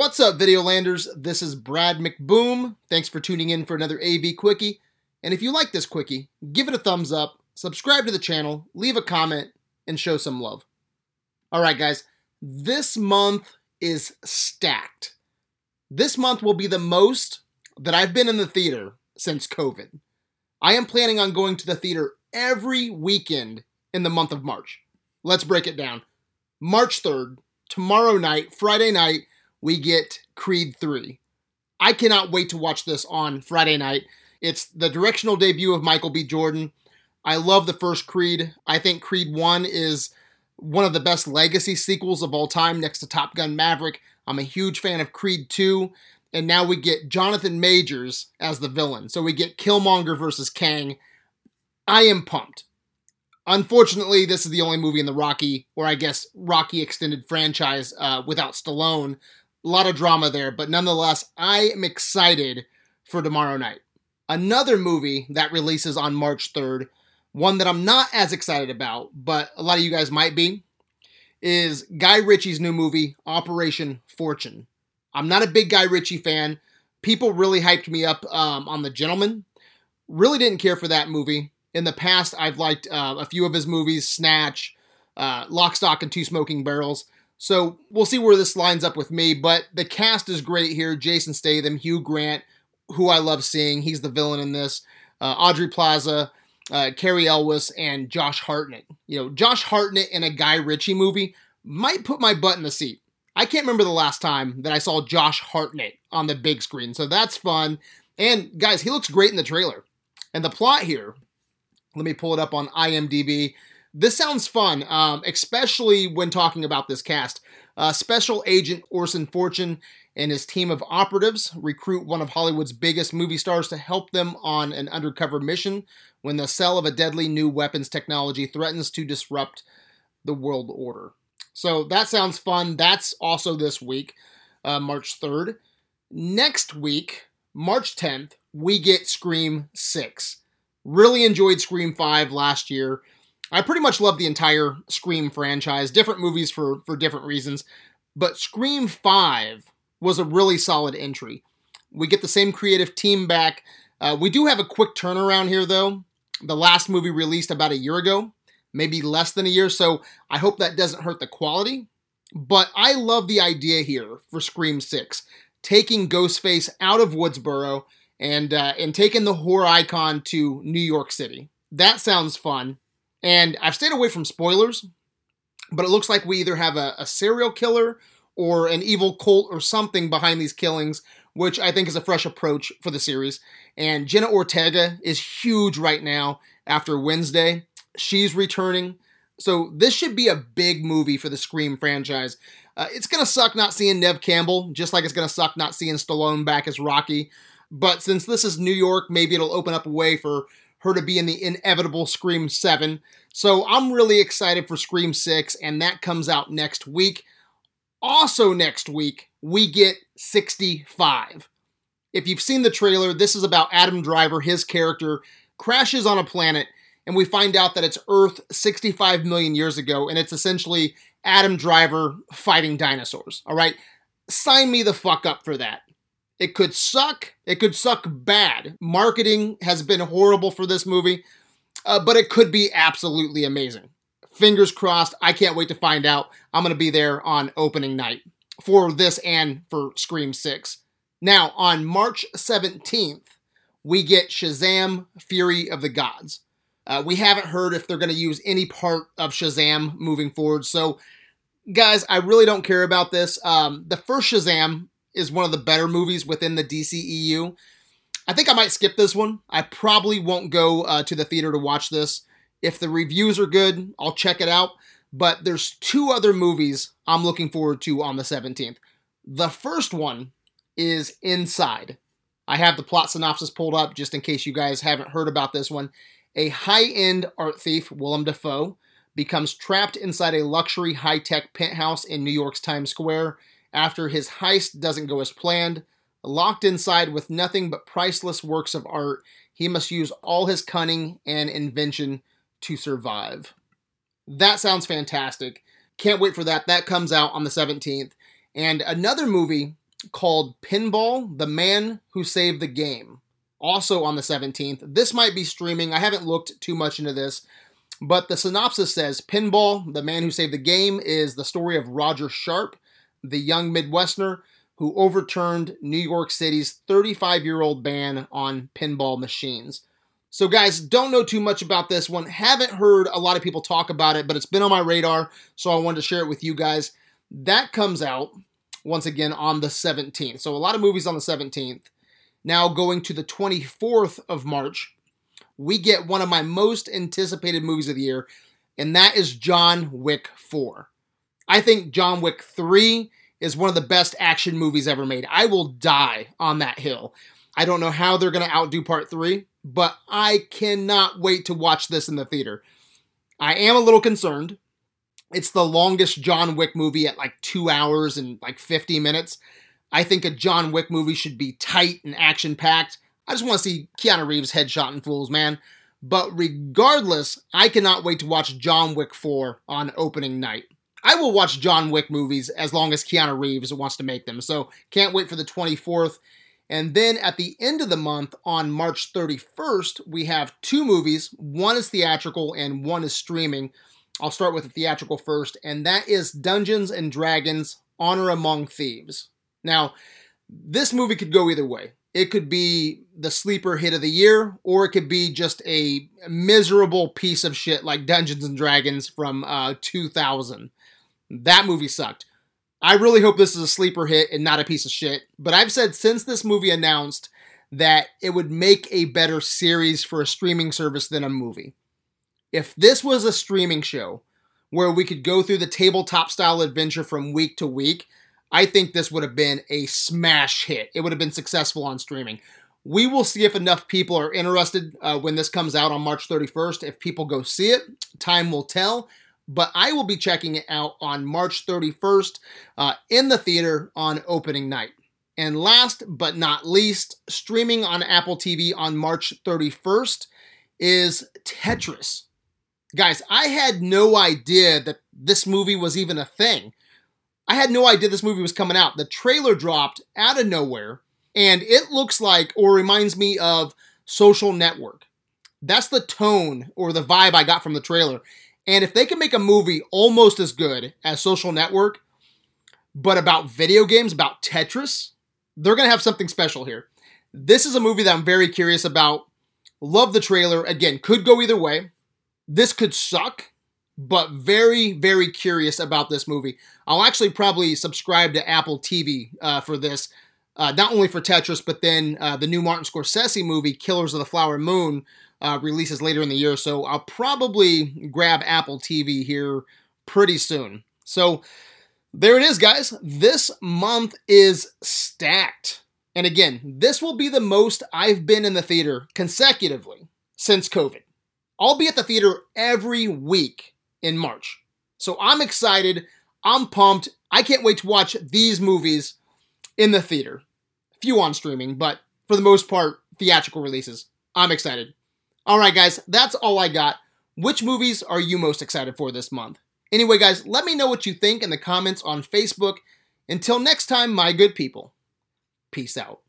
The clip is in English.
What's up, Videolanders? This is Brad McBoom. Thanks for tuning in for another AV Quickie. And if you like this Quickie, give it a thumbs up, subscribe to the channel, leave a comment, and show some love. All right, guys, this month is stacked. This month will be the most that I've been in the theater since COVID. I am planning on going to the theater every weekend in the month of March. Let's break it down. March 3rd, tomorrow night, Friday night, we get Creed 3. I cannot wait to watch this on Friday night. It's the directional debut of Michael B. Jordan. I love the first Creed. I think Creed 1 is one of the best legacy sequels of all time next to Top Gun Maverick. I'm a huge fan of Creed 2. And now we get Jonathan Majors as the villain. So we get Killmonger versus Kang. I am pumped. Unfortunately, this is the only movie in the Rocky, or I guess Rocky extended franchise uh, without Stallone. A lot of drama there, but nonetheless, I am excited for tomorrow night. Another movie that releases on March 3rd, one that I'm not as excited about, but a lot of you guys might be, is Guy Ritchie's new movie, Operation Fortune. I'm not a big Guy Ritchie fan. People really hyped me up um, on The Gentleman. Really didn't care for that movie. In the past, I've liked uh, a few of his movies, Snatch, uh, Lock, Stock, and Two Smoking Barrels. So we'll see where this lines up with me. But the cast is great here. Jason Statham, Hugh Grant, who I love seeing. He's the villain in this. Uh, Aubrey Plaza, uh, Cary Elwes, and Josh Hartnett. You know, Josh Hartnett in a Guy Ritchie movie might put my butt in the seat. I can't remember the last time that I saw Josh Hartnett on the big screen, so that's fun. And guys, he looks great in the trailer. And the plot here, let me pull it up on IMDb. This sounds fun, um, especially when talking about this cast. Uh, Special Agent Orson Fortune and his team of operatives recruit one of Hollywood's biggest movie stars to help them on an undercover mission when the sale of a deadly new weapons technology threatens to disrupt the world order. So that sounds fun. That's also this week, uh, March 3rd. Next week, March 10th, we get Scream 6. Really enjoyed Scream 5 last year. I pretty much love the entire Scream franchise, different movies for, for different reasons. But Scream 5 was a really solid entry. We get the same creative team back. Uh, we do have a quick turnaround here, though. The last movie released about a year ago, maybe less than a year, so I hope that doesn't hurt the quality. But I love the idea here for Scream 6, taking Ghostface out of Woodsboro and uh, and taking the horror icon to New York City. That sounds fun. And I've stayed away from spoilers, but it looks like we either have a, a serial killer or an evil cult or something behind these killings, which I think is a fresh approach for the series. And Jenna Ortega is huge right now after Wednesday. She's returning. So this should be a big movie for the Scream franchise. Uh, it's going to suck not seeing Neve Campbell, just like it's going to suck not seeing Stallone back as Rocky. But since this is New York, maybe it'll open up a way for her to be in the inevitable Scream 7. So I'm really excited for Scream 6, and that comes out next week. Also, next week, we get 65. If you've seen the trailer, this is about Adam Driver. His character crashes on a planet, and we find out that it's Earth 65 million years ago, and it's essentially Adam Driver fighting dinosaurs. All right? Sign me the fuck up for that. It could suck. It could suck bad. Marketing has been horrible for this movie, uh, but it could be absolutely amazing. Fingers crossed. I can't wait to find out. I'm going to be there on opening night for this and for Scream 6. Now, on March 17th, we get Shazam Fury of the Gods. Uh, we haven't heard if they're going to use any part of Shazam moving forward. So, guys, I really don't care about this. Um, the first Shazam is one of the better movies within the DCEU. I think I might skip this one. I probably won't go uh, to the theater to watch this. If the reviews are good, I'll check it out. But there's two other movies I'm looking forward to on the 17th. The first one is Inside. I have the plot synopsis pulled up just in case you guys haven't heard about this one. A high end art thief, Willem Dafoe, becomes trapped inside a luxury high tech penthouse in New York's Times Square after his heist doesn't go as planned. Locked inside with nothing but priceless works of art, he must use all his cunning and invention to survive. That sounds fantastic. Can't wait for that. That comes out on the 17th. And another movie called Pinball The Man Who Saved the Game, also on the 17th. This might be streaming. I haven't looked too much into this, but the synopsis says Pinball The Man Who Saved the Game is the story of Roger Sharpe, the young Midwesterner who overturned New York City's 35 year old ban on pinball machines. So, guys, don't know too much about this one. Haven't heard a lot of people talk about it, but it's been on my radar, so I wanted to share it with you guys. That comes out once again on the 17th. So, a lot of movies on the 17th. Now, going to the 24th of March, we get one of my most anticipated movies of the year, and that is John Wick 4. I think John Wick 3 is one of the best action movies ever made. I will die on that hill. I don't know how they're going to outdo part 3, but I cannot wait to watch this in the theater. I am a little concerned. It's the longest John Wick movie at like 2 hours and like 50 minutes. I think a John Wick movie should be tight and action packed. I just want to see Keanu Reeves headshot and fools, man. But regardless, I cannot wait to watch John Wick 4 on opening night. I will watch John Wick movies as long as Keanu Reeves wants to make them. So can't wait for the 24th. And then at the end of the month, on March 31st, we have two movies. One is theatrical and one is streaming. I'll start with the theatrical first, and that is Dungeons and Dragons Honor Among Thieves. Now, this movie could go either way. It could be the sleeper hit of the year, or it could be just a miserable piece of shit like Dungeons and Dragons from uh, 2000. That movie sucked. I really hope this is a sleeper hit and not a piece of shit. But I've said since this movie announced that it would make a better series for a streaming service than a movie. If this was a streaming show where we could go through the tabletop style adventure from week to week, I think this would have been a smash hit. It would have been successful on streaming. We will see if enough people are interested uh, when this comes out on March 31st. If people go see it, time will tell but I will be checking it out on March 31st uh, in the theater on opening night. And last but not least, streaming on Apple TV on March 31st is Tetris. Guys, I had no idea that this movie was even a thing. I had no idea this movie was coming out. The trailer dropped out of nowhere, and it looks like or reminds me of Social Network. That's the tone or the vibe I got from the trailer. And if they can make a movie almost as good as Social Network, but about video games, about Tetris, they're going to have something special here. This is a movie that I'm very curious about. Love the trailer. Again, could go either way. This could suck, but very, very curious about this movie. I'll actually probably subscribe to Apple TV uh, for this, uh, not only for Tetris, but then uh, the new Martin Scorsese movie, Killers of the Flower Moon, uh, releases later in the year. So I'll probably grab Apple TV here pretty soon. So there it is, guys. This month is stacked. And again, this will be the most I've been in the theater consecutively since COVID. I'll be at the theater every week in March. So I'm excited. I'm pumped. I can't wait to watch these movies in the theater. Few on streaming, but for the most part, theatrical releases. I'm excited. All right, guys, that's all I got. Which movies are you most excited for this month? Anyway, guys, let me know what you think in the comments on Facebook. Until next time, my good people, peace out.